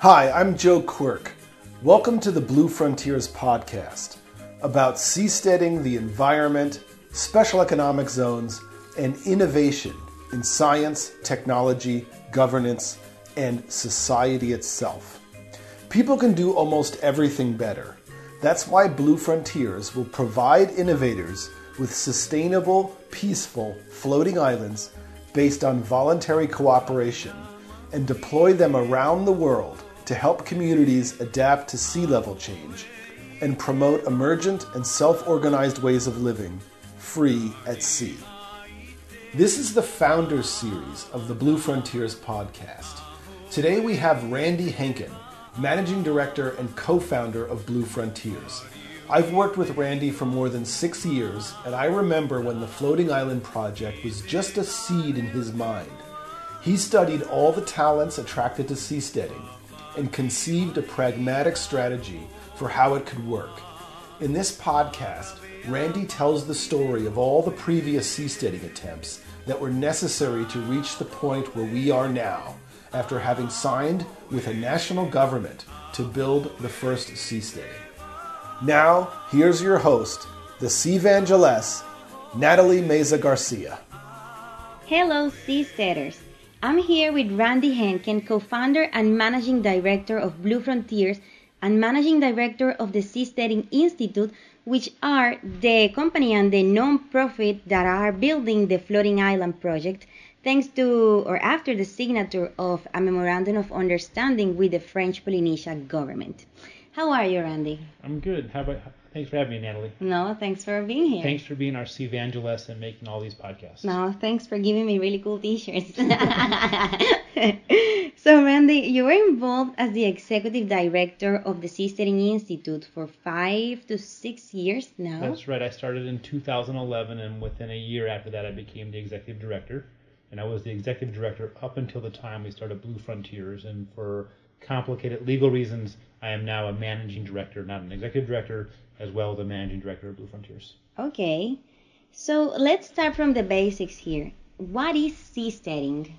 Hi, I'm Joe Quirk. Welcome to the Blue Frontiers podcast about seasteading the environment, special economic zones, and innovation in science, technology, governance, and society itself. People can do almost everything better. That's why Blue Frontiers will provide innovators with sustainable, peaceful, floating islands based on voluntary cooperation and deploy them around the world to help communities adapt to sea level change and promote emergent and self organized ways of living free at sea. This is the Founders Series of the Blue Frontiers podcast. Today we have Randy Hencken, Managing Director and co founder of Blue Frontiers. I've worked with Randy for more than six years, and I remember when the Floating Island Project was just a seed in his mind. He studied all the talents attracted to seasteading and conceived a pragmatic strategy for how it could work. In this podcast, Randy tells the story of all the previous seasteading attempts that were necessary to reach the point where we are now, after having signed with a national government to build the first seasteading. Now, here's your host, the Seavangelist, Nathalie Mezza Garcia. Hello, Seasteaders. I'm here with Randy Hencken, co founder and managing director of Blue Frontiers and managing director of the Seasteading Institute, which are the company and the non-profit that are building the Floating Island project thanks to or after the signature of a memorandum of understanding with the French Polynesia government. How are you, Randy? I'm good. How about thanks for having me, Nathalie. No, thanks for being here. Thanks for being our Seavangelist and making all these podcasts. No, thanks for giving me really cool t-shirts. so, Randy, you were involved as the executive director of the Seasteading Institute for five to six years now. That's right. I started in 2011, and within a year after that, I became the executive director. And I was the executive director up until the time we started Blue Frontiers. And for complicated legal reasons, I am now a managing director, not an executive director, as well as a managing director of Blue Frontiers. Okay. So let's start from the basics here. What is seasteading?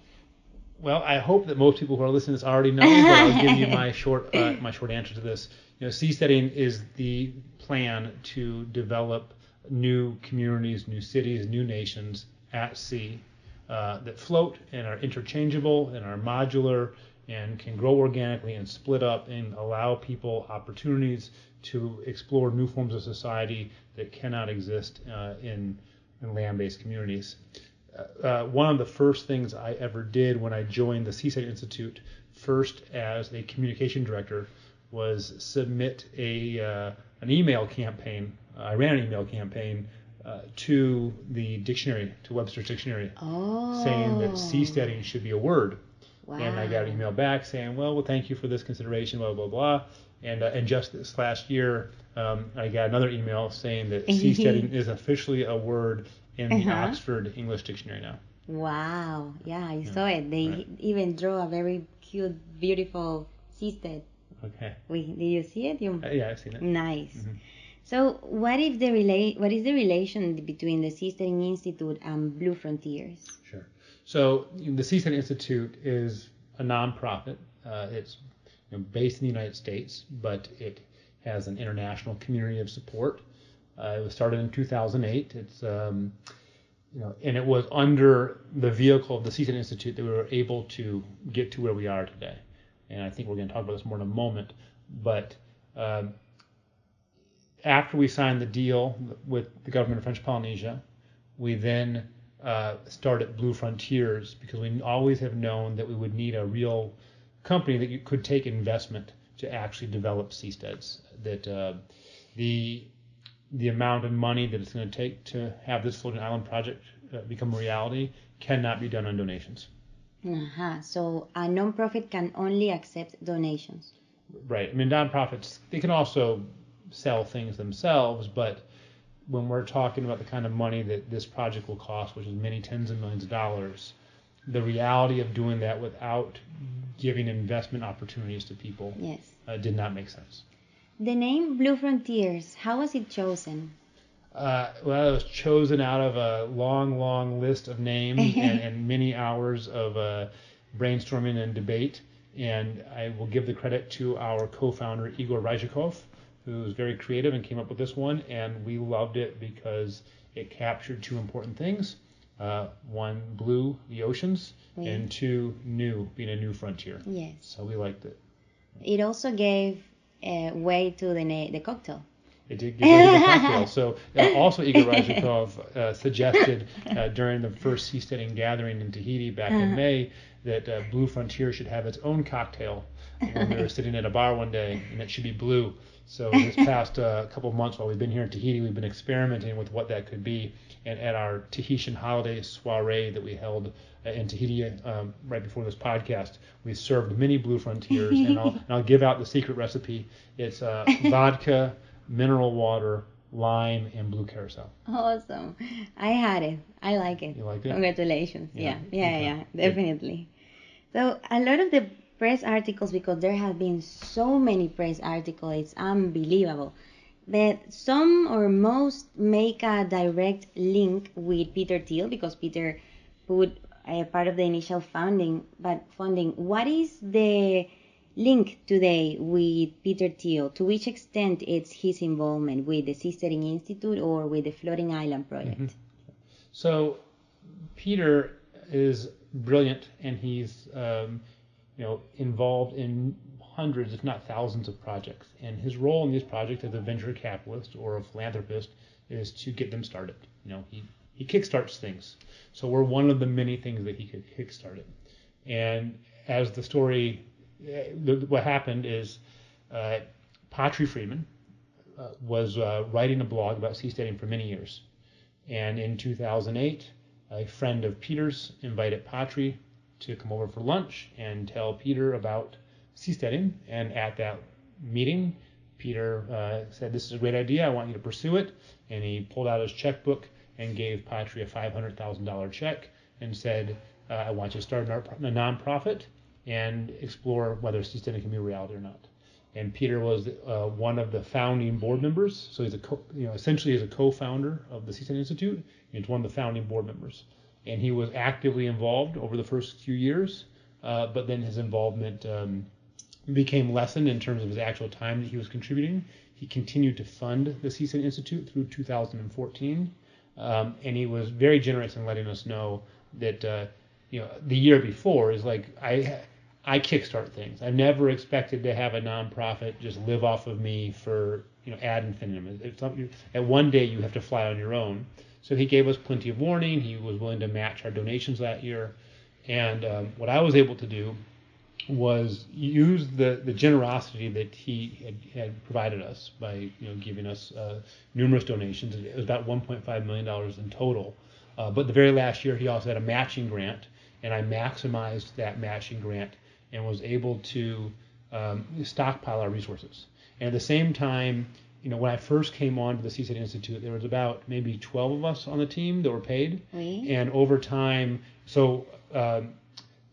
Well, I hope that most people who are listening to this already know, but I'll give you my short uh, my short answer to this. You know, seasteading is the plan to develop new communities, new cities, new nations at sea uh, that float and are interchangeable and are modular and can grow organically and split up and allow people opportunities to explore new forms of society that cannot exist uh, in, in land-based communities. Uh, uh, one of the first things I ever did when I joined the Seasteading Institute, first as a communication director, was submit a uh, an email campaign. I ran an email campaign uh, to the dictionary, to Webster's dictionary, oh. saying that seasteading should be a word. Wow. And I got an email back saying, well, well, thank you for this consideration, blah blah blah. And uh, and just this last year, um, I got another email saying that seasteading is officially a word in the Uh-huh. Oxford English Dictionary now. Wow. Yeah, I Yeah, saw it. They right. even drew a very cute, beautiful seastead. Okay. We, did you see it? You, Uh, yeah, I've seen it. Nice. Mhm. So, what if the rela- What is the relation between the Seasteading Institute and Blue Frontiers? Sure. So the Seasteading Institute is a nonprofit. Uh, it's you know, based in the United States, but it has an international community of support. Uh, it was started in 2008. It's um, you know, and it was under the vehicle of the Seasteading Institute that we were able to get to where we are today. And I think we're going to talk about this more in a moment. But um, after we signed the deal with the government of French Polynesia, we then uh, started Blue Frontiers because we always have known that we would need a real company that you could take investment to actually develop seasteads. That uh, the the amount of money that it's going to take to have this floating island project uh, become a reality cannot be done on donations. Uh-huh. So, a nonprofit can only accept donations. Right. I mean, nonprofits they can also sell things themselves, but when we're talking about the kind of money that this project will cost, which is many tens of millions of dollars, the reality of doing that without giving investment opportunities to people Yes. uh, did not make sense. The name Blue Frontiers, how was it chosen? Uh, well, it was chosen out of a long, long list of names and, and many hours of uh, brainstorming and debate. And I will give the credit to our co-founder Igor Ryzhikov, who was very creative and came up with this one. And we loved it because it captured two important things. Uh, one, blue, the oceans, Yeah. and two, new, being a new frontier. Yes. So we liked it. It also gave uh, way to the na- the cocktail. It did give way to the cocktail. So uh, also Igor Ryzhikov uh, suggested uh, during the first seasteading gathering in Tahiti back in May that uh, Blue Frontier should have its own cocktail. When we were sitting at a bar one day, and it should be blue. So this past uh, couple of months while we've been here in Tahiti, we've been experimenting with what that could be. And at our Tahitian holiday soiree that we held uh, in Tahiti um, right before this podcast, we served many Blue Frontiers, and I'll, and I'll give out the secret recipe. It's uh, vodka, mineral water, lime, and blue curaçao. Awesome. I had it. I like it. You liked it? Congratulations. Yeah. Yeah, yeah, Okay. yeah, definitely. So a lot of the press articles, because there have been so many press articles, it's unbelievable. But some or most make a direct link with Peter Thiel because Peter put a part of the initial funding. But funding, what is the link today with Peter Thiel? To which extent it's his involvement with the Seasteading Institute or with the Floating Island project? So Peter is brilliant, and he's um, you know involved in hundreds, if not thousands, of projects. And his role in these projects as a venture capitalist or a philanthropist is to get them started. You know, he he kickstarts things. So we're one of the many things that he could kickstart it. And as the story, eh, what happened is, uh, Patri Friedman uh, was uh, writing a blog about seasteading for many years. And in 2008, a friend of Peter's invited Patri to come over for lunch and tell Peter about seasteading. And at that meeting, Peter uh, said, This is a great idea. I want you to pursue it. And he pulled out his checkbook and gave Patri a $500,000 check and said, uh, I want you to start a nonprofit and explore whether seasteading can be a reality or not. And Peter was uh, one of the founding board members. So he's a co- you know essentially he's a co-founder of the Seasteading Institute. He's one of the founding board members, and he was actively involved over the first few years. Uh, but then his involvement um, became lessened in terms of his actual time that he was contributing. He continued to fund the Seasteading Institute through 2014, um, and he was very generous in letting us know that uh, you know the year before is like I I kickstart things. I never expected to have a nonprofit just live off of me for you know ad infinitum. At one day you have to fly on your own. So he gave us plenty of warning. He was willing to match our donations that year, and um, what I was able to do was use the, the generosity that he had, had provided us by you know giving us uh, numerous donations. It was about 1.5 million dollars in total. Uh, but the very last year, he also had a matching grant, and I maximized that matching grant and was able to um, stockpile our resources. And at the same time, you know, when I first came on to the Seaside Institute, there was about maybe 12 of us on the team that were paid. Oui. And over time, so um,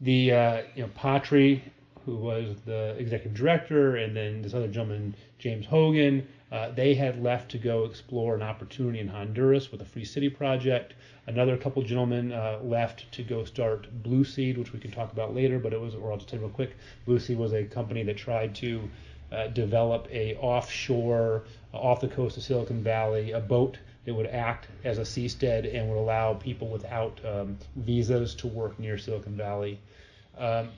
the uh, you know Patri, who was the executive director, and then this other gentleman, James Hogan, uh, they had left to go explore an opportunity in Honduras with a Free City project. Another couple gentlemen uh, left to go start Blue Seed, which we can talk about later, but it was, or I'll just tell you real quick. Blue Seed was a company that tried to uh, develop a offshore, uh, off the coast of Silicon Valley, a boat that would act as a seastead and would allow people without um, visas to work near Silicon Valley. Um,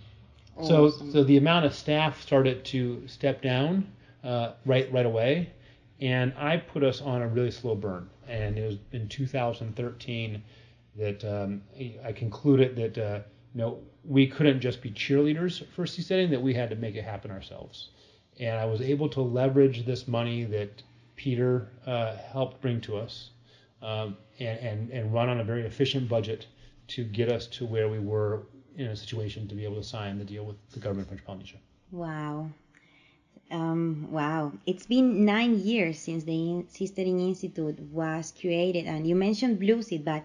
so, Awesome. so the amount of staff started to step down uh, right right away, and I put us on a really slow burn. And it was in 2013 that um, I concluded that uh, you know we couldn't just be cheerleaders for seasteading; that we had to make it happen ourselves. And I was able to leverage this money that Peter uh, helped bring to us, um, and, and and run on a very efficient budget to get us to where we were in a situation to be able to sign the deal with the government of French Polynesia. Wow. Um, wow. It's been nine years since the In- Seasteading Institute was created, and you mentioned Blue Seed, but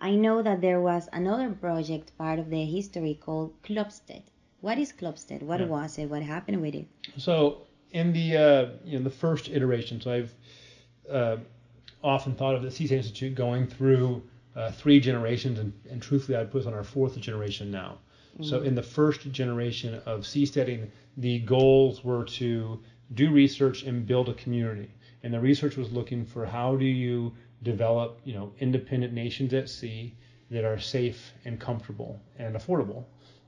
I know that there was another project part of the history called ClubStead. What is ClubStead? What Yeah. was it? What happened with it? So in the uh, you know the first iteration, so I've uh, often thought of the Seasteading Institute going through uh, three generations, and, and truthfully, I'd put us on our fourth generation now. So in the first generation of seasteading, the goals were to do research and build a community. And the research was looking for how do you develop, you know, independent nations at sea that are safe and comfortable and affordable.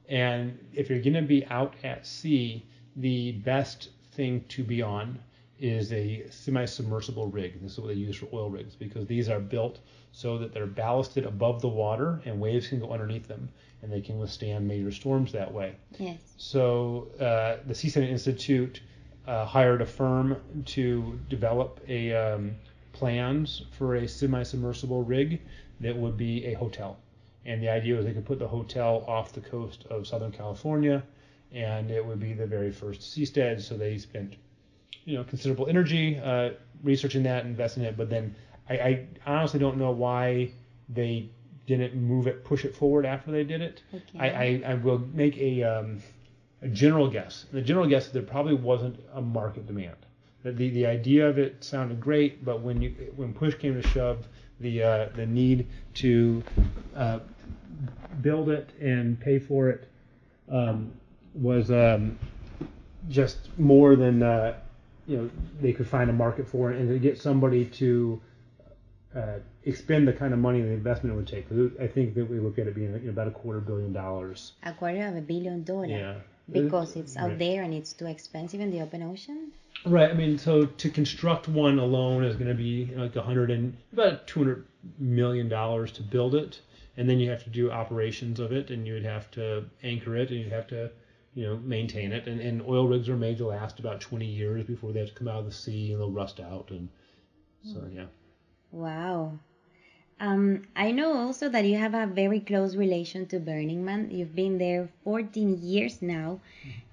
And if you're going to be out at sea, the best thing to be on is a semi-submersible rig. This is what they use for oil rigs because these are built so that they're ballasted above the water and waves can go underneath them and they can withstand major storms that way. Yes. So uh, the Seasteading Institute uh, hired a firm to develop a um, plans for a semi-submersible rig that would be a hotel. And the idea was they could put the hotel off the coast of Southern California, and it would be the very first seastead. So they spent, you know, considerable energy uh, researching that, investing in it. But then I, I honestly don't know why they didn't move it, push it forward after they did it. Okay. I, I, I will make a, um, a general guess. The general guess is there probably wasn't a market demand. The, the, the idea of it sounded great, but when you when push came to shove, the uh, the need to uh, build it and pay for it um, was um, just more than uh, you know they could find a market for it, and to get somebody to uh, expend the kind of money the investment it would take. 'Cause I think that we look at it being you know, about a quarter billion dollars. A quarter of a billion dollars. Yeah. Because it's out Right. there and it's too expensive in the open ocean. Right. I mean, so to construct one alone is going to be like a hundred and about two hundred million dollars to build it, and then you have to do operations of it, and you would have to anchor it, and you'd have to, you know, maintain it. And, and oil rigs are made to last about twenty years before they have to come out of the sea and they'll rust out, and so yeah. Wow. Um, I know also that you have a very close relation to Burning Man. You've been there 14 years now.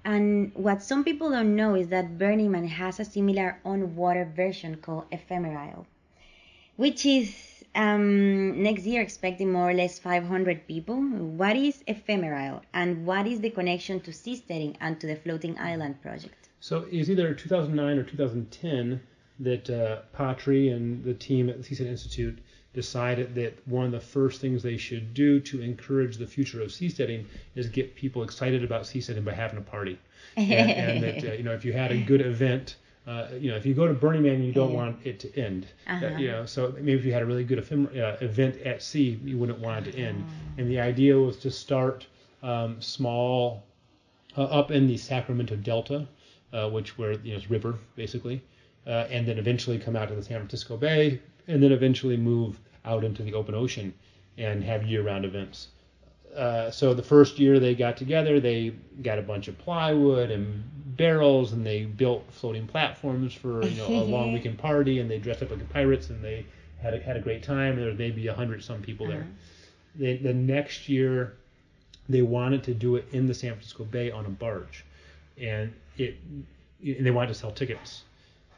And what some people don't know is that Burning Man has a similar on water version called Ephemerisle, which is um, next year expecting more or less 500 people. What is Ephemerisle and what is the connection to seasteading and to the floating island project? So it was either 2009 or 2010 that uh, Patri and the team at the Seastead Institute decided that one of the first things they should do to encourage the future of seasteading is get people excited about seasteading by having a party. And, and that uh, you know if you had a good event. Uh, you know, if you go to Burning Man, you don't want it to end. Uh-huh. Uh, you know, so maybe if you had a really good ephem- uh, event at sea, you wouldn't want it to end. And the idea was to start um, small, uh, up in the Sacramento Delta, uh, which where you know it's river basically, uh, and then eventually come out to the San Francisco Bay, and then eventually move out into the open ocean and have year-round events. Uh, so the first year they got together, they got a bunch of plywood and barrels, and they built floating platforms for you know a long weekend party, and they dressed up like pirates, and they had a, had a great time. There was maybe a hundred some people there. The, the next year, they wanted to do it in the San Francisco Bay on a barge, and it and they wanted to sell tickets,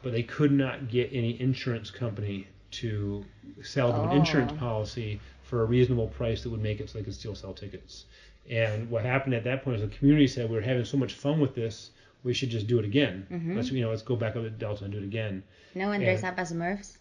but they could not get any insurance company to sell them an insurance Oh. policy for a reasonable price that would make it so they could still sell tickets. And what happened at that point is the community said we're having so much fun with this, we should just do it again. Let's you know let's go back up to Delta and do it again. No one dress up as Smurfs?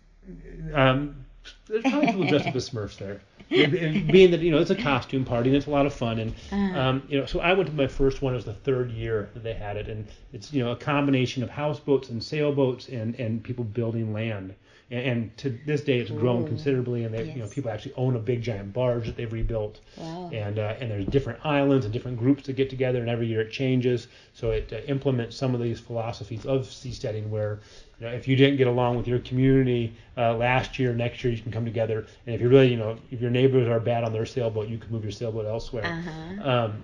Um, there's probably people dressed up as Smurfs there. And- and being that you know it's a costume party and it's a lot of fun and um, you know so I went to my first one it was the third year that they had it and it's you know a combination of houseboats and sailboats and and people building land and, and to this day it's grown Ooh. considerably and they you know people actually own a big giant barge that they've rebuilt Wow. and uh, and there's different islands and different groups that get together and every year it changes so it uh, implements some of these philosophies of seasteading where you know, if you didn't get along with your community uh, last year, next year you can come together. And if you really, you know, if your neighbors are bad on their sailboat, you can move your sailboat elsewhere. Uh-huh. Um,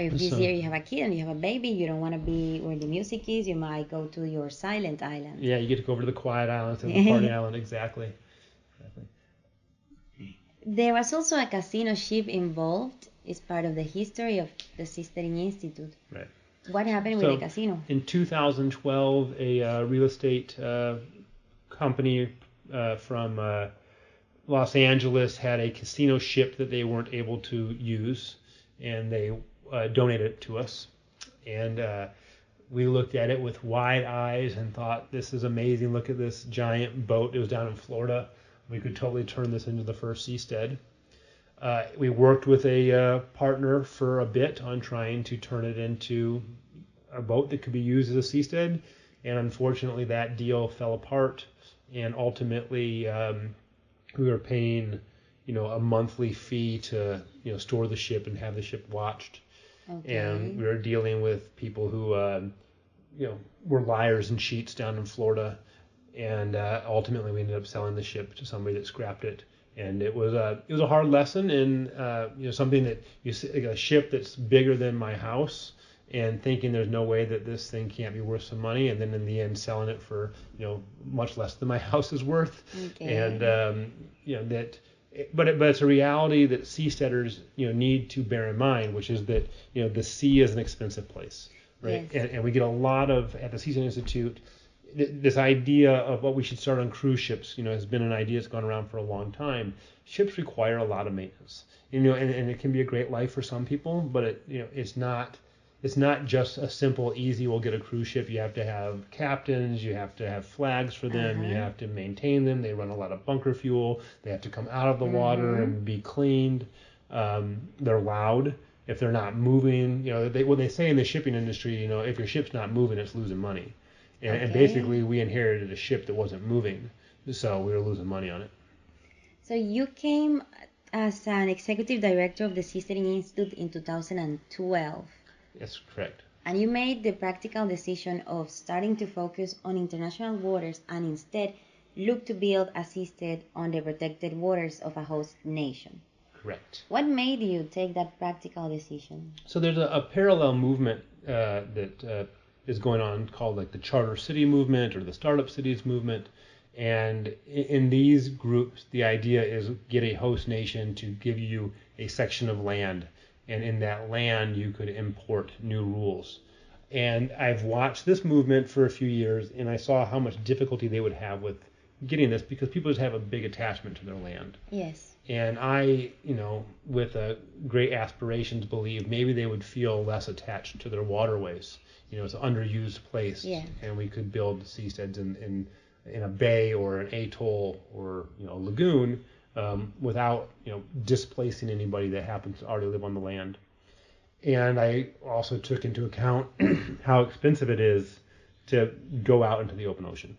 Or if this So- year you have a kid and you have a baby, you don't want to be where the music is, you might go to your silent island. yeah, you get to go over to the quiet islands and the party island. Exactly. exactly. There was also a casino ship involved. It's part of the history of the Seasteading Institute. Right. What happened with the casino? In 2012, a uh, real estate uh, company uh, from uh, Los Angeles had a casino ship that they weren't able to use, and they uh, donated it to us. And uh, we looked at it with wide eyes and thought, "This is amazing! Look at this giant boat. It was down in Florida. We could totally turn this into the first seastead." Uh, we worked with a uh, partner for a bit on trying to turn it into a boat that could be used as a seastead, and unfortunately that deal fell apart. And ultimately, um, we were paying, you know, a monthly fee to you know store the ship and have the ship watched, Okay. and we were dealing with people who, um, you know, were liars and cheats down in Florida, and uh, ultimately we ended up selling the ship to somebody that scrapped it. And it was a it was a hard lesson, and uh, you know something that you see like a ship that's bigger than my house, and thinking there's no way that this thing can't be worth some money, and then in the end selling it for you know much less than my house is worth, Okay. and um, you know that but it, but it's a reality that seasteaders you know need to bear in mind, which is that you know the sea is an expensive place, right? Yes. And, and we get a lot of at the Seasteading Institute th- this idea of what we should start on cruise ships. You know, has been an idea that's gone around for a long time. Ships require a lot of maintenance, you know, and, and it can be a great life for some people, but it you know it's not it's not just a simple, easy, we'll get a cruise ship. You have to have captains, you have to have flags for them, you Uh-huh. have to maintain them. They run a lot of bunker fuel. They have to come out of the water and be cleaned. Um, they're loud. If they're not moving, you know, they, what they say in the shipping industry, you know, if your ship's not moving, it's losing money. And, and basically, we inherited a ship that wasn't moving, so we were losing money on it. So you came as an executive director of the Seasteading Institute in 2012, That's correct. and you made the practical decision of starting to focus on international waters and instead look to build a seastead on the protected waters of a host nation. Correct. What made you take that practical decision? So there's a, a parallel movement uh, that uh, is going on called like the charter city movement or the startup cities movement. And in, in these groups, the idea is get a host nation to give you a section of land, and in that land you could import new rules. And I've watched this movement for a few years, and I saw how much difficulty they would have with getting this because people just have a big attachment to their land. Yes. And I, you know, with uh, great aspirations, believe maybe they would feel less attached to their waterways. You know, it's an underused place, Yeah. and we could build seasteads in, in in a bay or an atoll or you know a lagoon um, without you know displacing anybody that happens to already live on the land. And I also took into account how expensive it is to go out into the open ocean.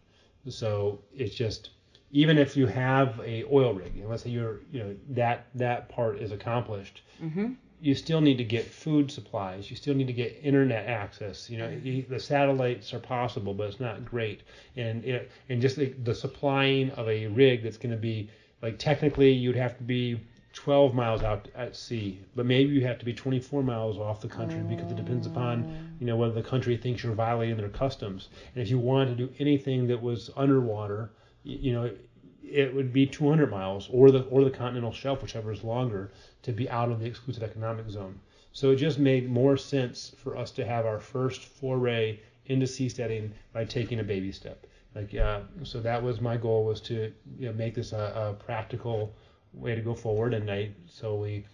So it's just even if you have a oil rig, and let's say you're you know that that part is accomplished, Mm-hmm. you still need to get food supplies. You still need to get internet access. You know, you- the satellites are possible, but it's not great. And it, and just the, the supplying of a rig that's going to be like technically you'd have to be 12 miles out at sea, but maybe you have to be 24 miles off the country because it depends upon you know whether the country thinks you're violating their customs. And if you wanted to do anything that was underwater, you know, it would be 200 miles or the or the continental shelf, whichever is longer, to be out of the exclusive economic zone. So it just made more sense for us to have our first foray into seasteading by taking a baby step. Like uh, so that was my goal was to you know, make this a, a practical way to go forward. And I so we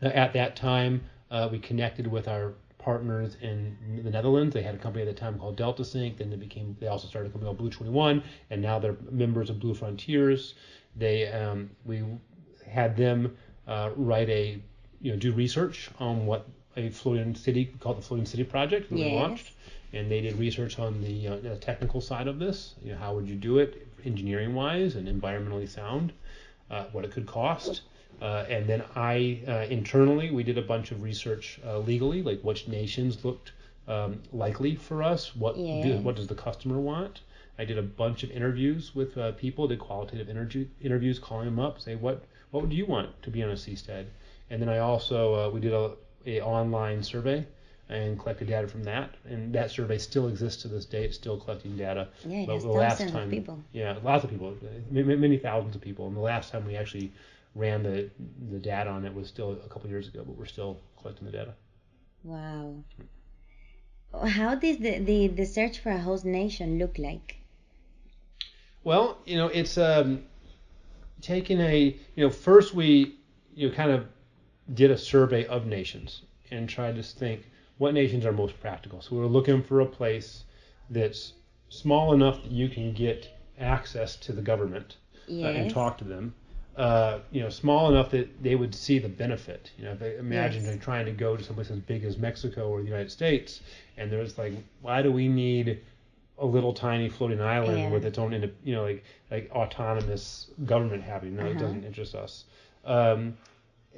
at that time uh, we connected with our partners in the Netherlands. They had a company at the time called Delta Sync. Then they became they also started a company called Blue 21, and now they're members of Blue Frontiers. They um, we had them uh, write a you know do research on what a floating city called the Floating City Project that we launched, and they did research on the, uh, technical side of this. You know, how would you do it, engineering wise and environmentally sound, uh, what it could cost. Uh, and then I uh, internally we did a bunch of research uh, legally, like which nations looked um, likely for us. What do, Yeah. what does the customer want? I did a bunch of interviews with uh, people, did qualitative interview, interviews, calling them up, say what what would you want to be on a seastead? And then I also uh, we did a, a online survey and collected data from that, and that survey still exists to this day. It's still collecting data. Yeah, But the last time, of people. yeah, lots of people, m- many thousands of people. And the last time we actually ran the the data on it was still a couple years ago, but we're still collecting the data. Wow. How does the, the, the search for a host nation look like? Well, you know, it's um, taking a you know first we you know, kind of did a survey of nations and tried to think what nations are most practical. So we're looking for a place that's small enough that you can get access to the government uh, and talk to them, uh, you know, small enough that they would see the benefit. You know, if they imagine Yes. trying to go to someplace as big as Mexico or the United States, and there's like, why do we need a little tiny floating island Yeah. with its own, you know, like like autonomous government happening? No, it Uh-huh. doesn't interest us. Um,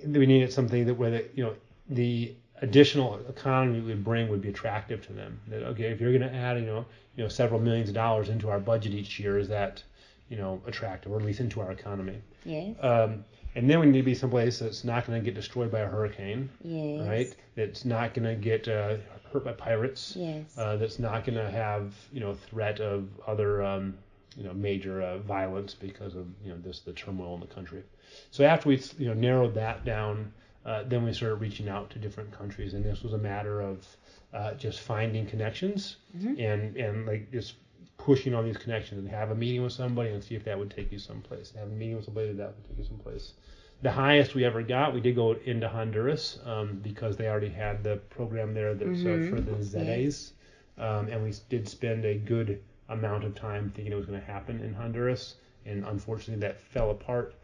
we needed something that where the you know the additional economy we would bring would be attractive to them. That okay, if you're going to add you know you know several millions of dollars into our budget each year, is that you know attractive, or at least into our economy? Yes. Um, and then we need to be someplace that's not going to get destroyed by a hurricane, yes. right? That's not going to get uh, hurt by pirates. Yes. Uh, that's not going to have you know threat of other um, you know major uh, violence because of you know this the turmoil in the country. So after we you know narrowed that down, uh, then we started reaching out to different countries, and this was a matter of uh, just finding connections Mhm. and and like just pushing on these connections and have a meeting with somebody and see if that would take you someplace. Have a meeting with somebody that would take you someplace. The highest we ever got, we did go into Honduras um, because they already had the program there that's Mhm. uh, for the ZEDEs, um, and we did spend a good amount of time thinking it was going to happen in Honduras, and unfortunately that fell apart.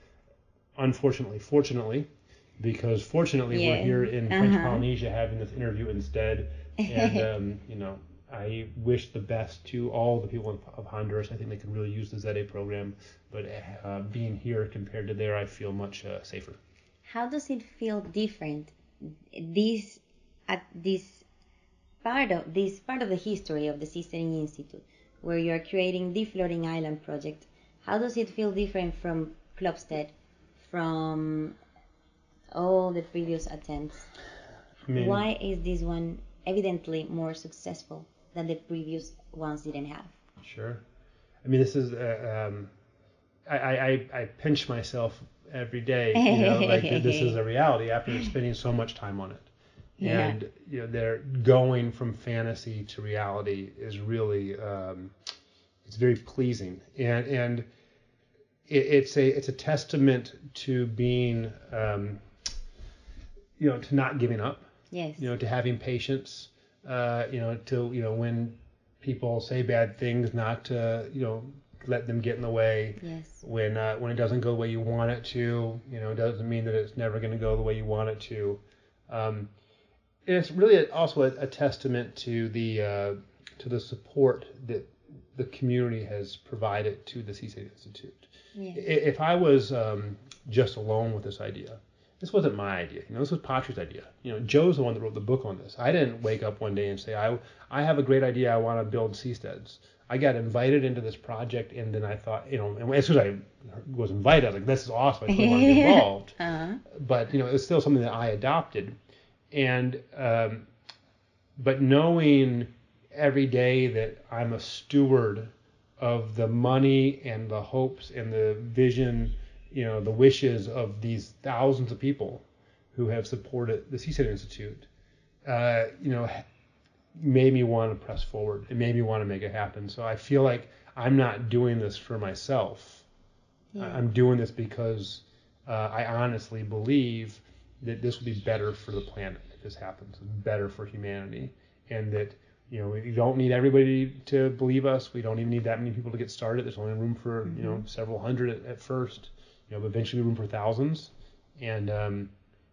Unfortunately, fortunately, because fortunately we're here in French Uh-huh. Polynesia having this interview instead, and um, you know I wish the best to all the people of- Honduras. I think they could really use the ZEDE program, but uh, being here compared to there, I feel much uh, safer. How does it feel different? This at this part of this part of the history of the Seasteading Institute, where you are creating the floating island project. How does it feel different from ClubStead, from all the previous attempts? I mean, Why is this one evidently more successful than the previous ones didn't have? Sure. I mean, this is. Uh, um, I, I, I- pinch myself every day. You know, like this is a reality after spending so much time on it. Yeah. And you know, they're going from fantasy to reality is really, um, it's very pleasing, and and it, it's a it's a testament to being, um, you know, to not giving up Yes. you know, to having patience, uh, you know, to you know when people say bad things, not to you know let them get in the way. Yes. When uh, when it doesn't go the way you want it to, you know, doesn't mean that it's never going to go the way you want it to. Um, and it's really also a, a testament to the uh, to the support that the community has provided to the Seaside Institute. Yes. If I was um, just alone with this idea, this wasn't my idea. You know, this was Patrick's idea. You know, Joe's the one that wrote the book on this. I didn't wake up one day and say, I, I have a great idea. I want to build seasteads. I got invited into this project, and then I thought, you know, and as soon as I was invited, I was like, this is awesome. I totally want to get involved. Uh-huh. But, you know, it's still something that I adopted. And, um, but knowing every day that I'm a steward of the money and the hopes and the vision, you know, the wishes of these thousands of people who have supported the Seaside Institute, uh, you know, made me want to press forward. It made me want to make it happen. So I feel like I'm not doing this for myself. Yeah. I'm doing this because uh, I honestly believe that this will be better for the planet if this happens, better for humanity, and that you know we don't need everybody to believe us. We don't even need that many people to get started. There's only room for you know several hundred at, at first, you know, but eventually room for thousands. And um,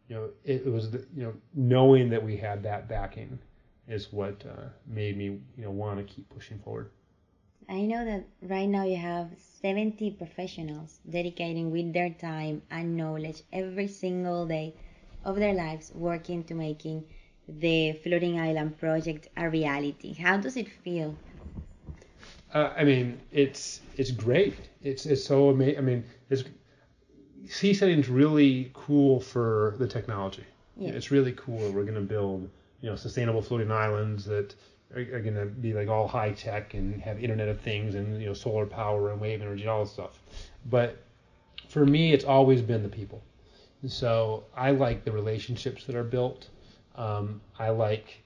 you know, it, it was the, you know knowing that we had that backing is what uh, made me you know want to keep pushing forward. I know that right now you have 70 professionals dedicating with their time and knowledge every single day of their lives working to making the floating island project a reality. How does it feel? Uh, I mean, it's it's great. It's it's so amazing. I mean, it's seasteading's really cool for the technology. Yeah. It's really cool. We're going to build you know sustainable floating islands that are, are going to be like all high tech and have Internet of Things and you know solar power and wave energy and all this stuff. But for me, it's always been the people. And so I like the relationships that are built. Um, I like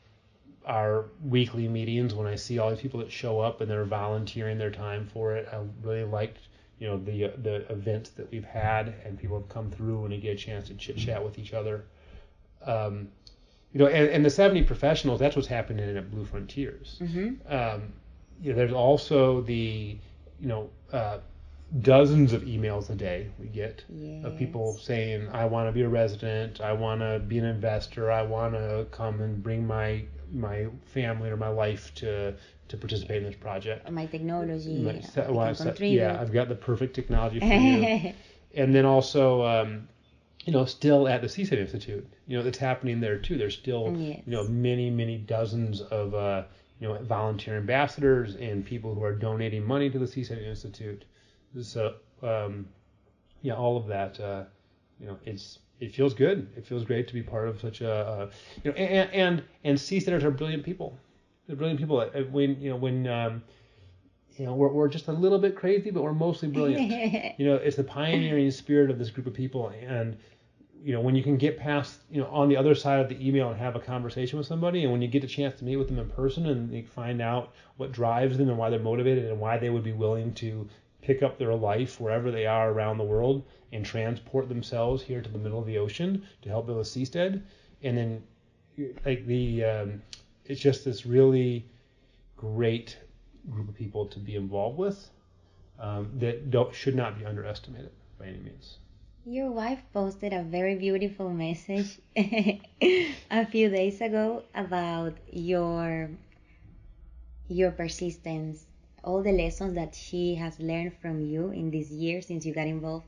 our weekly meetings when I see all these people that show up and they're volunteering their time for it. I really liked, you know, the the events that we've had and people have come through and they get a chance to chit chat with each other. Um, you know, and, and the 70 professionals, that's what's happening at Blue Frontiers. hmm Um, you know, there's also the, you know, uh, dozens of emails a day we get Yes. of people saying, I want to be a resident, I want to be an investor, I want to come and bring my my family or my life to to participate in this project. My technology. My- so- well, yeah, I've got the perfect technology for you. and then also, um, you know, still at the Seasteading Institute, you know, that's happening there too. There's still, Yes. you know, many, many dozens of, uh, you know, volunteer ambassadors and people who are donating money to the Seasteading Institute. So, um, yeah, all of that, uh, you know, it's it feels good. It feels great to be part of such a, uh, you know, and and and Seasteaders are brilliant people. They're brilliant people. When you know when. Um, you know, we're, we're just a little bit crazy, but we're mostly brilliant you know, it's the pioneering spirit of this group of people. And, you know, when you can get past, you know, on the other side of the email and have a conversation with somebody, and when you get a chance to meet with them in person and you find out what drives them and why they're motivated and why they would be willing to pick up their life wherever they are around the world and transport themselves here to the middle of the ocean to help build a seastead. And then, like, the, um, it's just this really great group of people to be involved with um, that don't should not be underestimated by any means. Your wife posted a very beautiful message a few days ago about your your persistence, all the lessons that she has learned from you in this year since you got involved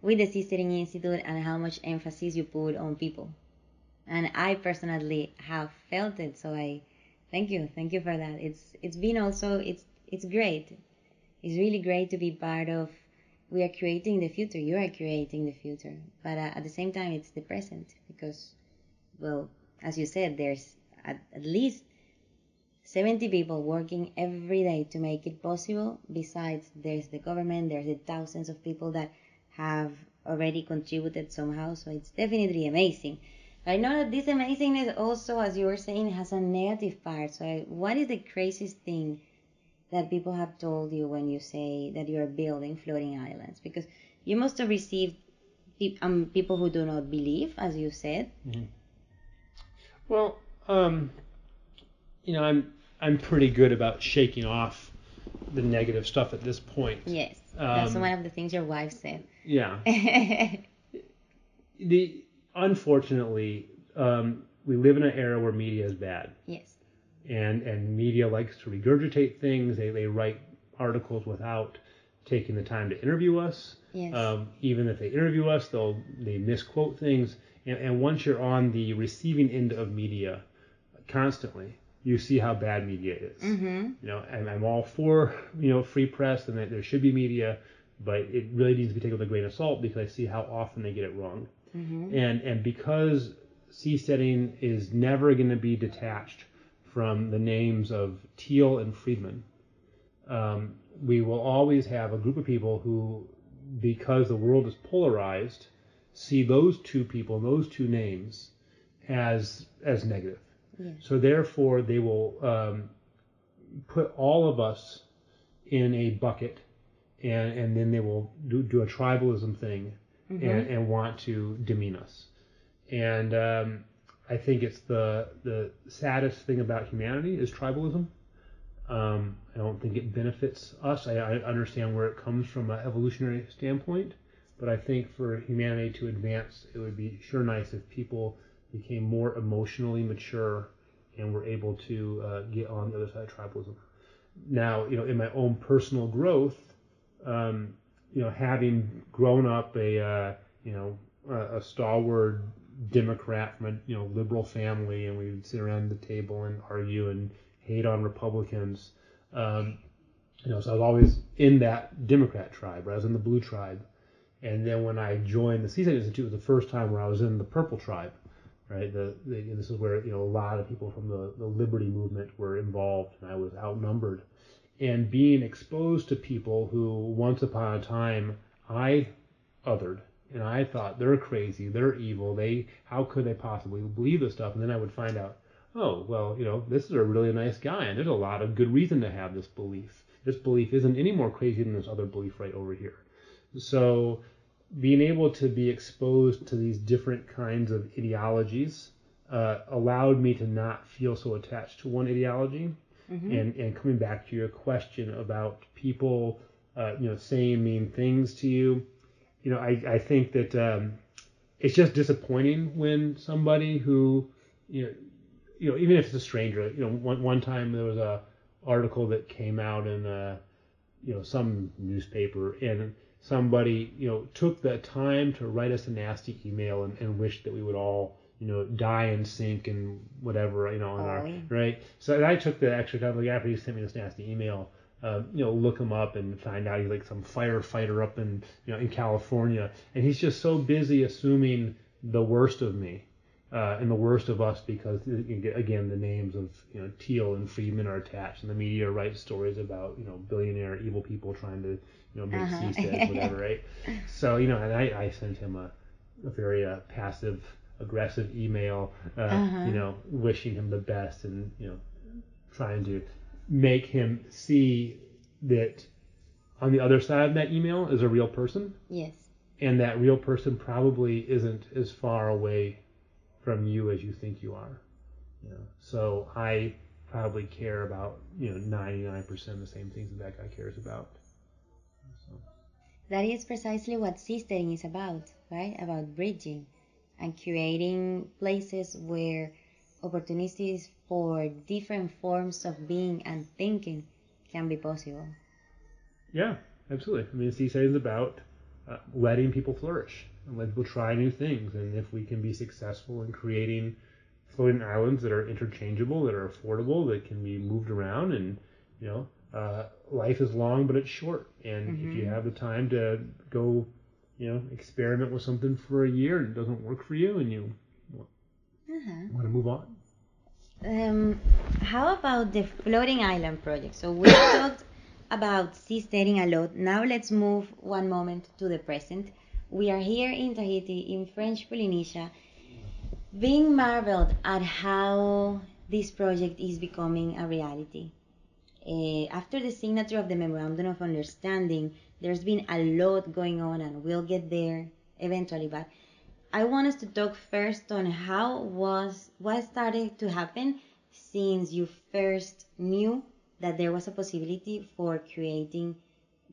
with the Seasteading Institute and how much emphasis you put on people. And I personally have felt it, so I thank you, thank you for that. It's it's been also it's it's great. It's really great to be part of we are creating the future. You are creating the future, but uh, at the same time, it's the present because, well, as you said, there's at, at least 70 people working every day to make it possible. Besides, there's the government, there's the thousands of people that have already contributed somehow. So it's definitely amazing. I know that this amazingness also, as you were saying, has a negative part. So, I, what is the craziest thing? that people have told you when you say that you are building floating islands? Because you must have received um, people who do not believe, as you said. Well, um, you know, I'm I'm pretty good about shaking off the negative stuff at this point. Yes, that's Um, one of the things your wife said. Yeah. The unfortunately, um, we live in an era where media is bad. yes, and and media likes to regurgitate things. They they write articles without taking the time to interview us. yes, Um, even if they interview us, they'll they misquote things. And, and once you're on the receiving end of media constantly, you see how bad media is. mm-hmm. You know, and I'm all for you know free press and that there should be media, but it really needs to be taken with a grain of salt because I see how often they get it wrong. Mm-hmm. And and because seasteading is never going to be detached from the names of Thiel and Friedman, um, we will always have a group of people who, because the world is polarized, see those two people, those two names, as as negative. Yeah. So therefore, they will um, put all of us in a bucket, and and then they will do, do a tribalism thing, and, and want to demean us. And um, I think it's the the saddest thing about humanity is tribalism. Um, I don't think it benefits us. I, I understand where it comes from an evolutionary standpoint, but I think for humanity to advance, it would be sure nice if people became more emotionally mature and were able to uh, get on the other side of tribalism. Now, you know, in my own personal growth, um, you know, having grown up a uh, you know a, a stalwart Democrat from a you know liberal family, and we would sit around the table and argue and hate on Republicans. Um, you know, so I was always in that Democrat tribe, or I was in the blue tribe. And then when I joined the Seaside Institute, it was the first time where I was in the purple tribe, right? The, the this is where you know a lot of people from the, the liberty movement were involved, and I was outnumbered. And being exposed to people who once upon a time I othered, and I thought they're crazy, they're evil, they how could they possibly believe this stuff? And then I would find out, oh well, you know, this is a really nice guy, and there's a lot of good reason to have this belief. This belief isn't any more crazy than this other belief right over here. So being able to be exposed to these different kinds of ideologies uh, allowed me to not feel so attached to one ideology. And, and coming back to your question about people uh, you know, saying mean things to you. You know, I, I think that um, it's just disappointing when somebody who, you know, you know, even if it's a stranger, you know, one, one time there was a article that came out in, uh, you know, some newspaper and somebody, you know, took the time to write us a nasty email and, and wished that we would all, you know, die and sink and whatever, you know, in our, right. So I took the extra time, like after he sent me this nasty email, uh, you know, look him up and find out he's like some firefighter up in, you know, in California, and he's just so busy assuming the worst of me, uh, and the worst of us because again the names of you know Thiel and Friedman are attached, and the media writes stories about you know billionaire evil people trying to you know make uh-huh. seasteads whatever, right? So you know, and I, I sent him a, a very uh, passive aggressive email, uh, uh-huh. you know, wishing him the best and you know trying to make him see that on the other side of that email is a real person. Yes. And that real person probably isn't as far away from you as you think you are. You know, so I probably care about you know 99% of the same things that that guy cares about. So. That is precisely what seasteading is about, right? About bridging and creating places where opportunities for different forms of being and thinking can be possible. Yeah, absolutely. I mean, seasteading is about uh, letting people flourish and let people try new things. And if we can be successful in creating floating islands that are interchangeable, that are affordable, that can be moved around, and you know, uh, life is long but it's short. And mm-hmm. if you mm-hmm. have the time to go, you know, experiment with something for a year and it doesn't work for you, and you uh-huh. want to move on. Um, how about the floating island project? So we talked about seasteading a lot. Now let's move one moment to the present. We are here in Tahiti, in French Polynesia, being marveled at how this project is becoming a reality. Uh, after the signature of the Memorandum of Understanding, there's been a lot going on, and we'll get there eventually. But I want us to talk first on how was what started to happen since you first knew that there was a possibility for creating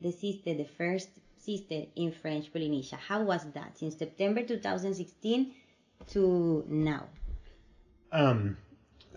the seastead the first seastead in French Polynesia. How was that since September 2016 to now? Um,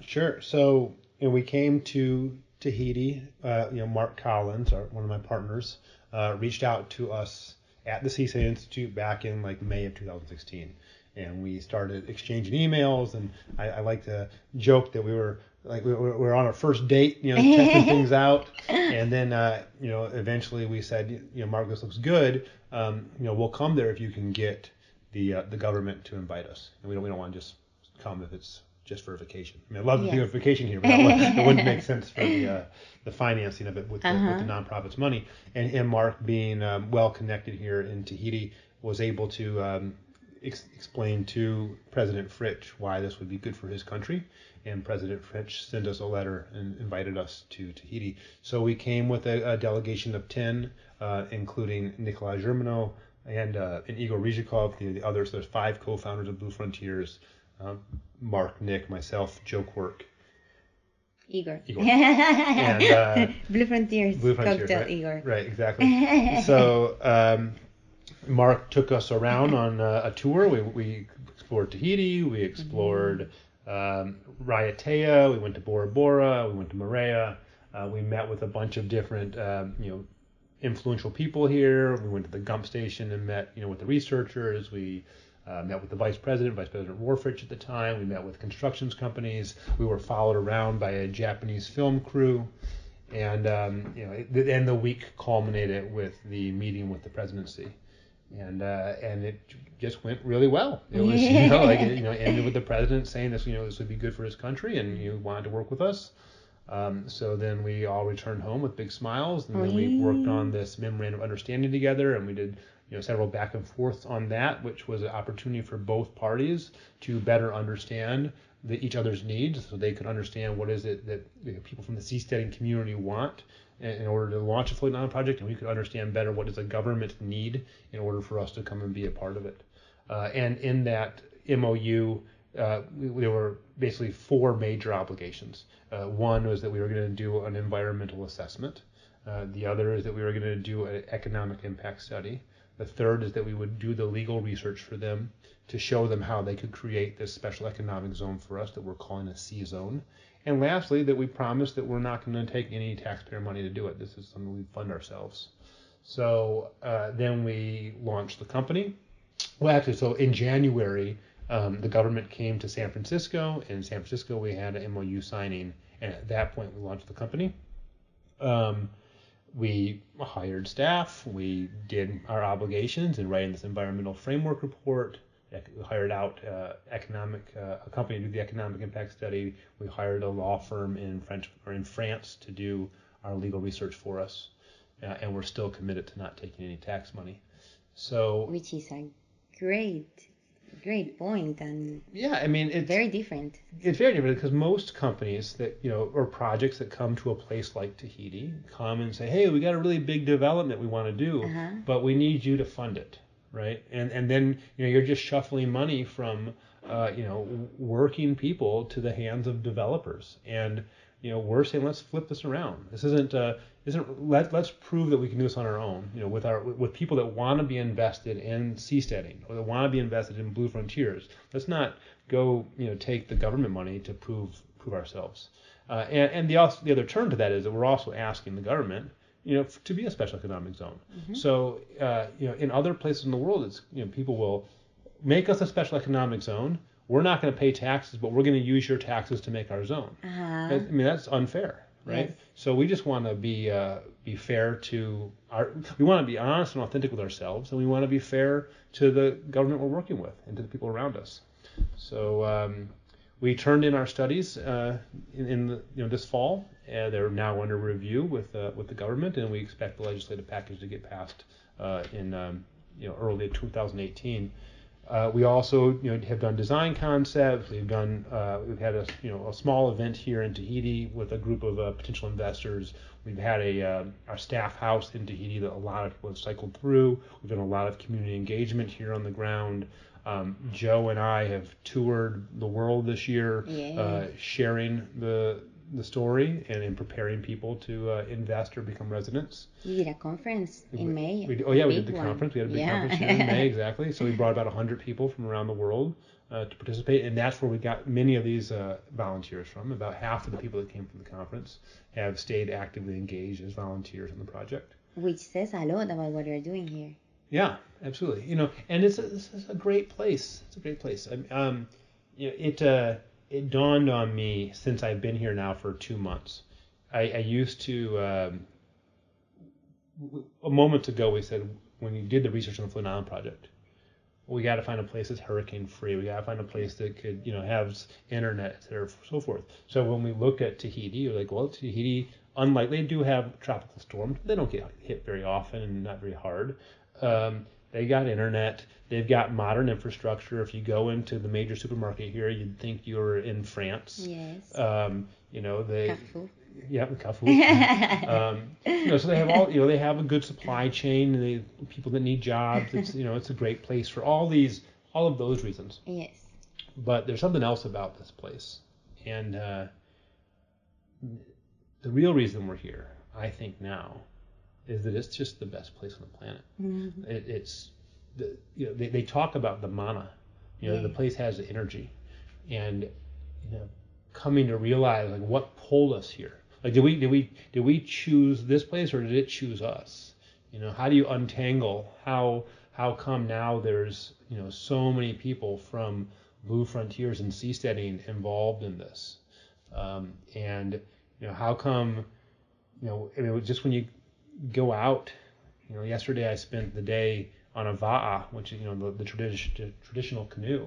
sure. So know, we came to Tahiti. Uh, you know, Marc Collins, our, one of my partners, uh, reached out to us at the Seastead Institute back in like May of 2016 and we started exchanging emails and I, I like to joke that we were like we were, we were on our first date you know testing things out. And then uh, you know eventually we said you know Marc this looks good. Um, you know we'll come there if you can get the uh, the government to invite us. And we don't we don't want to just come if it's just for a vacation. I mean, I'd love yes. a vacation here, but that, wouldn't make sense for the uh, the financing of it with, uh-huh. the, with the uh-huh. nonprofits money. And, and Marc, being um, well connected here in Tahiti, was able to um, ex- explain to President Fritch why this would be good for his country. And President Fritch sent us a letter and invited us to Tahiti. So we came with a, a delegation of 10, uh, including Nikolai Germano and, uh, and Igor Rizhikov, the, the, others. There's five co founders of Blue Frontiers um, Marc, Nick, myself, Joe Quirk. Igor. Igor. and, uh, Blue Frontiers. Blue Frontiers. Cocktail right, Igor. Right, exactly. so um, Marc took us around on a, a tour. We, we explored Tahiti, we explored um, Raiatea, we went to Bora Bora, we went to Moorea. Uh, we met with a bunch of different, um, you know, influential people here. We went to the Gump station and met, you know, with the researchers. We uh, met with the vice president, Vice President Rohfritsch at the time. We met with constructions companies. We were followed around by a Japanese film crew, and um, you know, and the week culminated with the meeting with the presidency and uh, and it just went really well. It was you know like it, you know ended with the president saying this you know this would be good for his country and you wanted to work with us. Um, so then we all returned home with big smiles, and then we worked on this memorandum of understanding together, and we did you know several back and forths on that, which was an opportunity for both parties to better understand the, each other's needs, so they could understand what is it that you know, people from the seasteading community want, in order to launch a floating island project, and we could understand better what does a government need in order for us to come and be a part of it. Uh, and in that MOU, uh, we, there were basically four major obligations. Uh, one was that we were going to do an environmental assessment. Uh, the other is that we were going to do an economic impact study. The third is that we would do the legal research for them to show them how they could create this special economic zone for us that we're calling a SeaZone. And lastly, that we promised that we're not going to take any taxpayer money to do it. This is something we fund ourselves. So uh, then we launched the company. Well, actually, so in January, um, the government came to San Francisco. In San Francisco, we had an MOU signing, and at that point, we launched the company. Um, we hired staff. We did our obligations in writing this environmental framework report. We hired out uh, economic uh, a company to do the economic impact study. We hired a law firm in French or in France to do our legal research for us, uh, and we're still committed to not taking any tax money. So, which is a great great point and yeah i mean it's very different. It's very different because most companies that you know or projects that come to a place like tahiti come and say hey we got a really big development we want to do uh-huh. but we need you to fund it right? And and then you know you're just shuffling money from uh, you know working people to the hands of developers. And you know we're saying let's flip this around. This isn't uh, isn't let let's prove that we can do this on our own. You know, with our with people that want to be invested in seasteading or that want to be invested in blue frontiers. Let's not go you know take the government money to prove prove ourselves. Uh, and and the also, the other turn to that is that we're also asking the government you know to be a special economic zone. Mm-hmm. So uh, you know in other places in the world, it's you know people will make us a special economic zone. We're not going to pay taxes, but we're going to use your taxes to make our zone. Uh-huh. I mean that's unfair right? Yes. So we just want to be uh, be fair to our. We want to be honest and authentic with ourselves, and we want to be fair to the government we're working with and to the people around us. So um, we turned in our studies uh, in, in the, you know this fall. Uh, they're now under review with uh, with the government, and we expect the legislative package to get passed uh, in um, you know early 2018. Uh, we also you know have done design concepts. We've done uh, we've had a you know a small event here in Tahiti with a group of uh, potential investors. We've had a uh, our staff house in Tahiti that a lot of people have cycled through. We've done a lot of community engagement here on the ground. Um, Joe and I have toured the world this year, yeah. Uh, sharing the the story and in preparing people to uh, invest or become residents. You did a conference in we, May. We, oh yeah, we did the one. conference. We had a big yeah. conference here in May, exactly. So we brought about 100 people from around the world uh, to participate, and that's where we got many of these uh, volunteers from. About half of the people that came from the conference have stayed actively engaged as volunteers on the project. Which says a lot about what you're doing here. Yeah, absolutely. You know, and it's a, it's a great place. It's a great place. Um, you know, it uh, it dawned on me since I've been here now for two months. I, I used to um, a moment ago we said when you did the research on the Floating Island project, we got to find a place that's hurricane free. We got to find a place that could you know have internet, et cetera, so forth. So when we looked at Tahiti, we're like, well, Tahiti, unlike they do have tropical storms, they don't get hit very often and not very hard. Um, they got internet. They've got modern infrastructure. If you go into the major supermarket here, you'd think you're in France. Yes. Um, you know they. Carrefour. Yeah, Carrefour. um, you know, so they have all. You know, they have a good supply chain. They people that need jobs. It's you know, it's a great place for all these, all of those reasons. Yes. But there's something else about this place, and uh, the real reason we're here, I think now, is that it's just the best place on the planet. Mm-hmm. It, it's the, you know they, they talk about the mana. You know yeah. the place has the energy, and you know coming to realize like what pulled us here. Like did we did we did we choose this place or did it choose us? You know how do you untangle how how come now there's you know so many people from Blue Frontiers and seasteading involved in this, um, and you know how come you know I mean just when you go out. You know, yesterday I spent the day on a va'a, which is you know the, the tradition, traditional canoe.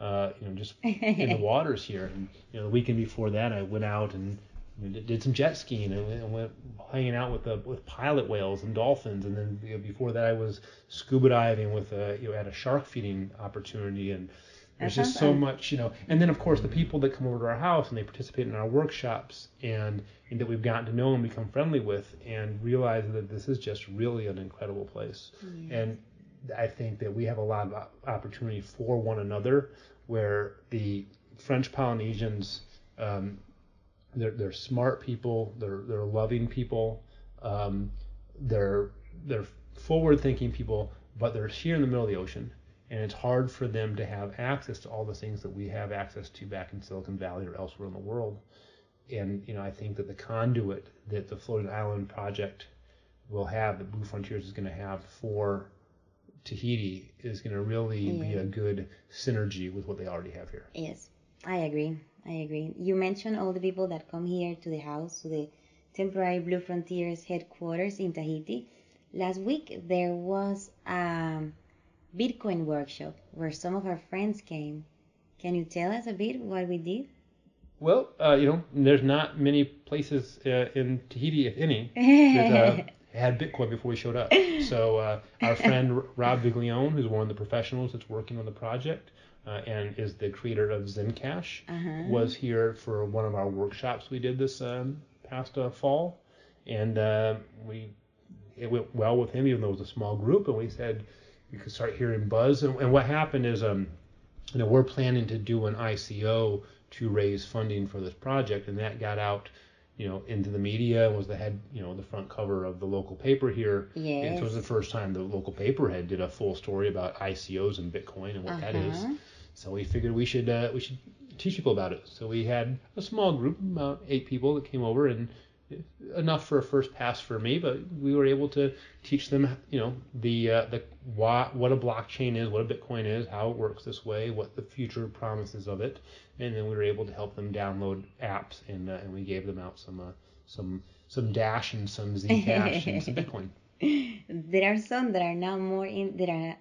Uh, you know, just in the waters here. And you know, the weekend before that, I went out and you know, did some jet skiing and, and went hanging out with the with pilot whales and dolphins. And then you know, before that, I was scuba diving with a you know at a shark feeding opportunity and there's just so much, you know. And then of course the people that come over to our house and they participate in our workshops and, and that we've gotten to know and become friendly with and realize that this is just really an incredible place. And I think that we have a lot of opportunity for one another, where the French Polynesians, um, they're, they're smart people, they're, they're loving people, um, they're, they're forward thinking people, but they're here in the middle of the ocean. And it's hard for them to have access to all the things that we have access to back in Silicon Valley or elsewhere in the world. And, you know, I think that the conduit that the Floating Island Project will have, that Blue Frontiers is going to have for Tahiti, is going to really yeah. be a good synergy with what they already have here. Yes, I agree. I agree. You mentioned all the people that come here to the house, to the temporary Blue Frontiers headquarters in Tahiti. Last week there was a Bitcoin workshop where some of our friends came. Can you tell us a bit what we did? Well, uh, you know, there's not many places uh, in Tahiti, if any, that uh, had Bitcoin before we showed up. So uh, our friend Rob Viglione, who's one of the professionals that's working on the project uh, and is the creator of Zencash, uh-huh. was here for one of our workshops we did this um, past uh, fall, and we it went well with him, even though it was a small group, and we said we could start hearing buzz. And, and what happened is, um, you know, we're planning to do an ICO to raise funding for this project, and that got out, you know, into the media and was the head, you know, the front cover of the local paper here. Yes. And it was the first time the local paper had did a full story about ICOs and Bitcoin and what uh-huh. that is. Uh-huh. So we figured we should uh, we should teach people about it. So we had a small group, about eight people, that came over and enough for a first pass for me, but we were able to teach them, you know, the uh, the what what a blockchain is, what a Bitcoin is, how it works this way, what the future promises of it, and then we were able to help them download apps, and uh, and we gave them out some uh, some some Dash and some Zcash and some Bitcoin. There are some that are now more in that are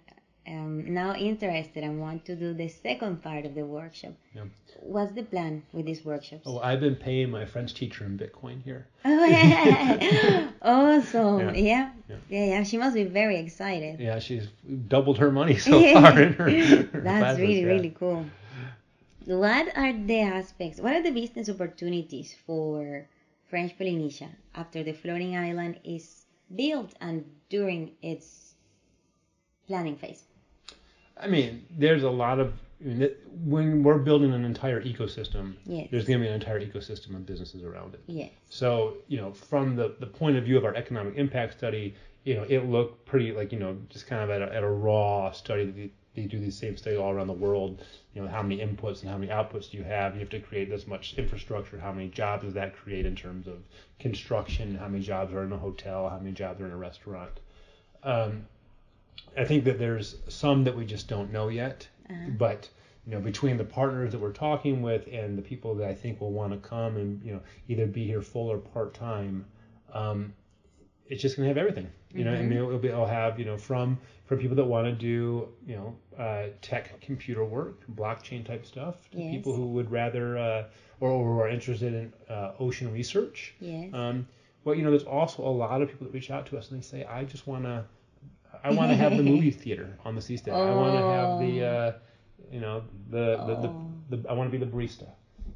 um, now interested and want to do the second part of the workshop. Yeah. What's the plan with these workshops? Oh, I've been paying my French teacher in Bitcoin here. Oh, yeah. awesome. Yeah. Yeah. yeah. yeah. yeah. She must be very excited. Yeah, she's doubled her money so far in her. her That's classes, really, really cool. What are the aspects, what are the business opportunities for French Polynesia after the floating island is built and during its planning phase? I mean, there's a lot of I mean, when we're building an entire ecosystem, yes. there's going to be an entire ecosystem of businesses around it. Yes. So, you know, from the, the point of view of our economic impact study, you know, it looked pretty like, you know, just kind of at a, at a raw study that they do these same studies all around the world. You know, how many inputs and how many outputs do you have? You have to create this much infrastructure. How many jobs does that create in terms of construction? How many jobs are in a hotel? How many jobs are in a restaurant? Um, I think that there's some that we just don't know yet, uh-huh. but you know between the partners that we're talking with and the people that I think will want to come and you know either be here full or part time, um, it's just gonna have everything. You know, mm-hmm. I mean, it'll, be, it'll have you know from from people that want to do you know uh, tech computer work, blockchain type stuff, to yes. people who would rather uh, or, or are interested in uh, ocean research. Yes. Um, well, you know, there's also a lot of people that reach out to us and they say, I just want to I want to have the movie theater on the seastead. Oh. I want to have the, uh, you know, the, the, oh. the, the, I want to be the barista.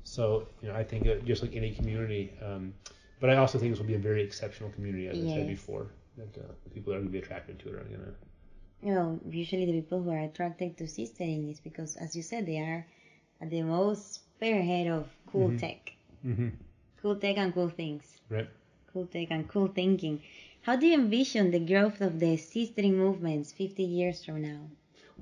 So, you know, I think it, just like any community, um, but I also think this will be a very exceptional community, as yes. I said before, that uh, people are going to be attracted to it are going to. You know, usually the people who are attracted to seasteading is because, as you said, they are at the most spearhead of cool mm-hmm. tech. Mm-hmm. Cool tech and cool things. Right. Cool tech and cool thinking. How do you envision the growth of the seasteading movements 50 years from now?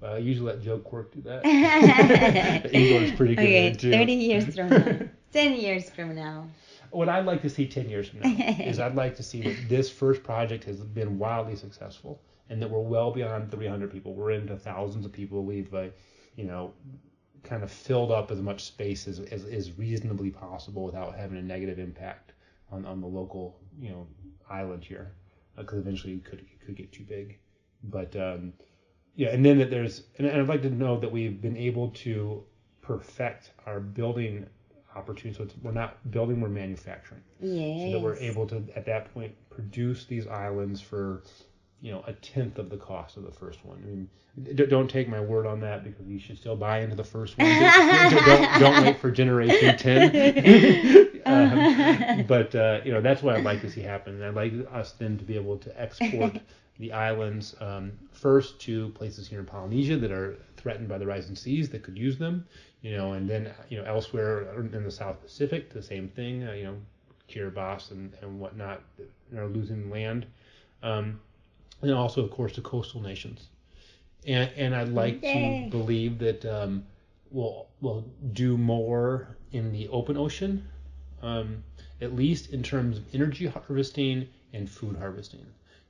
Well, I usually let Joe Quirk do that. Igor's pretty good okay, too. 30 years from now. 10 years from now. What I'd like to see 10 years from now is I'd like to see that this first project has been wildly successful and that we're well beyond 300 people. We're into thousands of people. We've, uh, you know, kind of filled up as much space as, as is reasonably possible without having a negative impact on, on the local, you know, island here because eventually it could it could get too big. But um, yeah, and then that there's and I'd like to know that we've been able to perfect our building opportunity. So we're not building, we're manufacturing. Yes. So that we're able to at that point produce these islands for you know a tenth of the cost of the first one. I mean, d- don't take my word on that because you should still buy into the first one. don't, don't wait for generation ten. um, but uh, you know that's what I'd like to see happen. I'd like us then to be able to export the islands um, first to places here in Polynesia that are threatened by the rising seas that could use them, you know, and then you know elsewhere in the South Pacific, the same thing, uh, you know, Kiribati and, and whatnot are losing land, um, and also of course the coastal nations, and and I'd like Yay. to believe that um, we'll we'll do more in the open ocean, um, at least in terms of energy harvesting and food harvesting.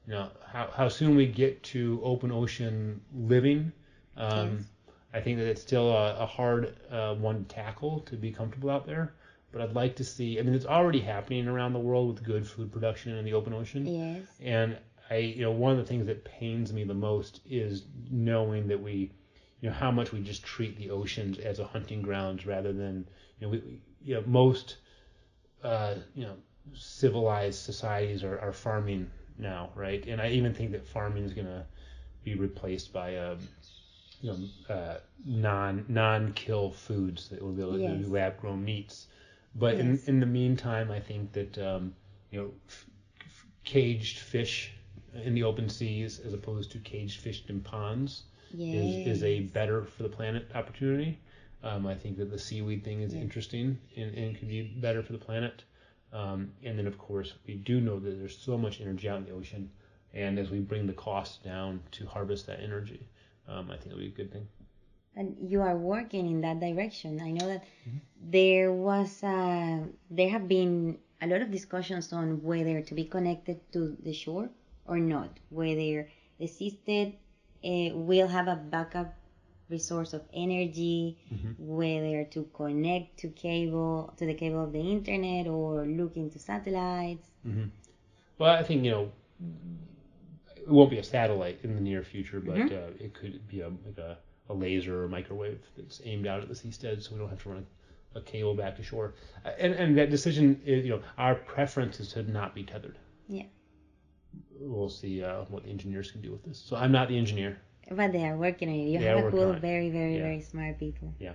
You know how how soon we get to open ocean living. Um, yes. I think that it's still a, a hard uh, one to tackle to be comfortable out there but I'd like to see. I mean, it's already happening around the world with good food production in the open ocean. Yes. And I, you know, one of the things that pains me the most is knowing that we, you know, how much we just treat the oceans as a hunting grounds rather than, you know, we, you know, most, uh, you know, civilized societies are, are farming now, right? And I even think that farming is going to be replaced by a, um, you know, uh, non non kill foods that will be able to do lab grown meats. But yes. in in the meantime, I think that um, you know, f- f- caged fish in the open seas as opposed to caged fish in ponds yes. is is a better for the planet opportunity. Um, I think that the seaweed thing is interesting and, and can be better for the planet. Um, and then, of course, we do know that there's so much energy out in the ocean, and as we bring the cost down to harvest that energy, um, I think it'll be a good thing and you are working in that direction. I know that mm-hmm. there was uh, there have been a lot of discussions on whether to be connected to the shore or not, whether the system uh, will have a backup resource of energy, mm-hmm. whether to connect to cable to the cable of the internet or look into satellites. Mm-hmm. Well, I think you know it won't be a satellite in the near future, but mm-hmm. uh, it could be a like a a laser or microwave that's aimed out at the seastead, so we don't have to run a, a cable back to shore. Uh, and and that decision is, you know, our preference is to not be tethered. Yeah. We'll see uh, what the engineers can do with this. So I'm not the engineer. But they are working on it. You they have a cool, very, very, yeah. very smart people. Yeah.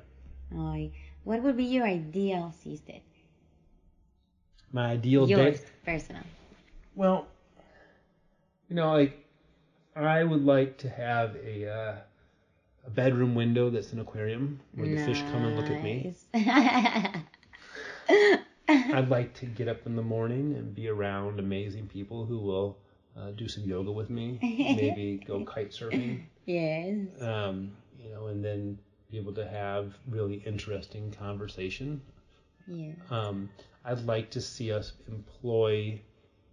Oh, what would be your ideal seastead? My ideal Yours, day? personal. Well, you know, like I would like to have a uh, a bedroom window that's an aquarium where nice. the fish come and look at me. I'd like to get up in the morning and be around amazing people who will uh, do some yoga with me, maybe go kite surfing. Yes. Um, you know, and then be able to have really interesting conversation. Yeah. Um, I'd like to see us employ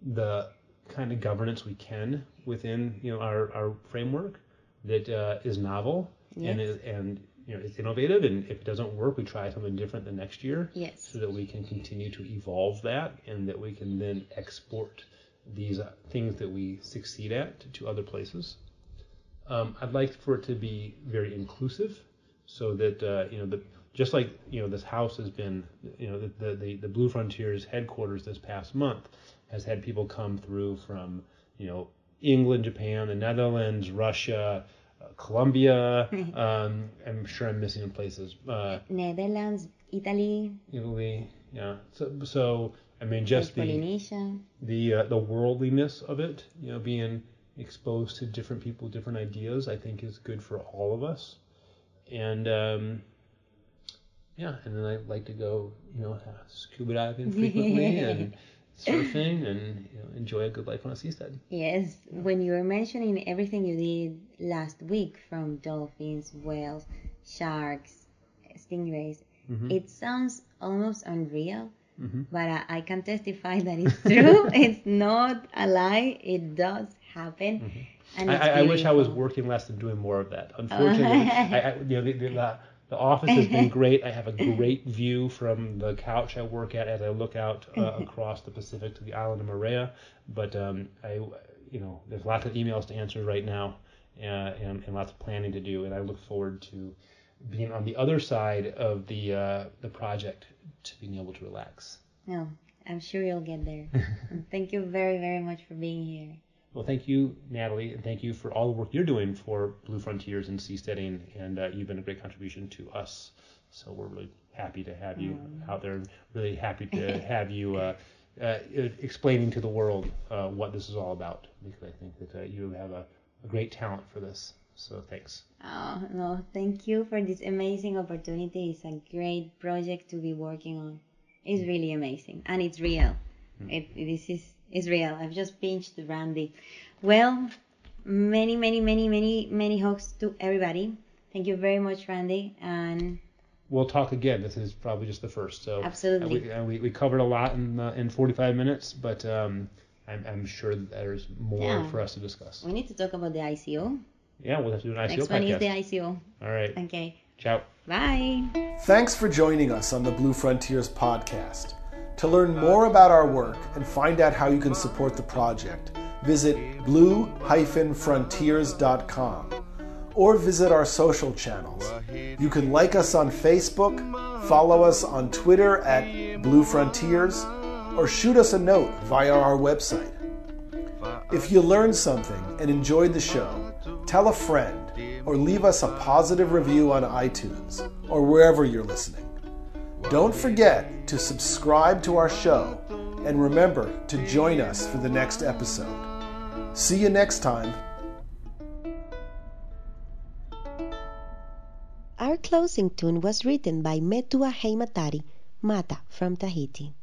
the kind of governance we can within you know our, our framework that uh, is novel yes. and is, and you know it's innovative and if it doesn't work we try something different the next year yes. so that we can continue to evolve that and that we can then export these uh, things that we succeed at to, to other places um, I'd like for it to be very inclusive so that uh, you know the just like you know this house has been you know the, the the Blue Frontiers headquarters this past month has had people come through from you know England, Japan, the Netherlands, Russia, uh, Colombia. um, I'm sure I'm missing places. Uh, Netherlands, Italy. Italy, yeah. So, so I mean, just the the uh, the worldliness of it, you know, being exposed to different people, different ideas, I think is good for all of us. And um, yeah, and then I like to go, you know, scuba diving frequently and surfing and you know, enjoy a good life on a seastead. Yes, when you were mentioning everything you did last week from dolphins, whales, sharks, stingrays, mm-hmm. it sounds almost unreal. Mm-hmm. But I, I, can testify that it's true. it's not a lie. It does happen. Mm-hmm. And I, I, wish I was working less and doing more of that. Unfortunately, I, you know, the, the, the, office has been great. I have a great view from the couch I work at as I look out uh, across the Pacific to the island of Moorea. But um, I, you know, there's lots of emails to answer right now, uh, and, and lots of planning to do. And I look forward to being on the other side of the uh, the project to being able to relax. No, I'm sure you'll get there. thank you very very much for being here. Well, thank you, Nathalie, and thank you for all the work you're doing for Blue Frontiers and seasteading, and uh, you've been a great contribution to us. So we're really happy to have you mm. out there. Really happy to have you uh, uh, explaining to the world uh, what this is all about, because I think that uh, you have a, a great talent for this. So thanks. Oh no, thank you for this amazing opportunity. It's a great project to be working on. It's mm. really amazing, and it's real. Mm. It, this is it's real. I've just pinched Randy. Well, many, many, many, many, many hugs to everybody. Thank you very much, Randy. And we'll talk again. This is probably just the first. So absolutely. And we, we, we covered a lot in uh, in 45 minutes, but um, I'm, I'm sure there's more yeah. for us to discuss. We need to talk about the ICO. Yeah, we'll have to do an ICO Next podcast. one is the ICO. All right. Okay. Ciao. Bye. Thanks for joining us on the Blue Frontiers podcast. To learn more about our work and find out how you can support the project, visit blue-frontiers.com or visit our social channels. You can like us on Facebook, follow us on Twitter at Blue Frontiers, or shoot us a note via our website. If you learned something and enjoyed the show, tell a friend or leave us a positive review on iTunes or wherever you're listening. Don't forget to subscribe to our show and remember to join us for the next episode. See you next time. Our closing tune was written by Metua Heimatari, Mata from Tahiti.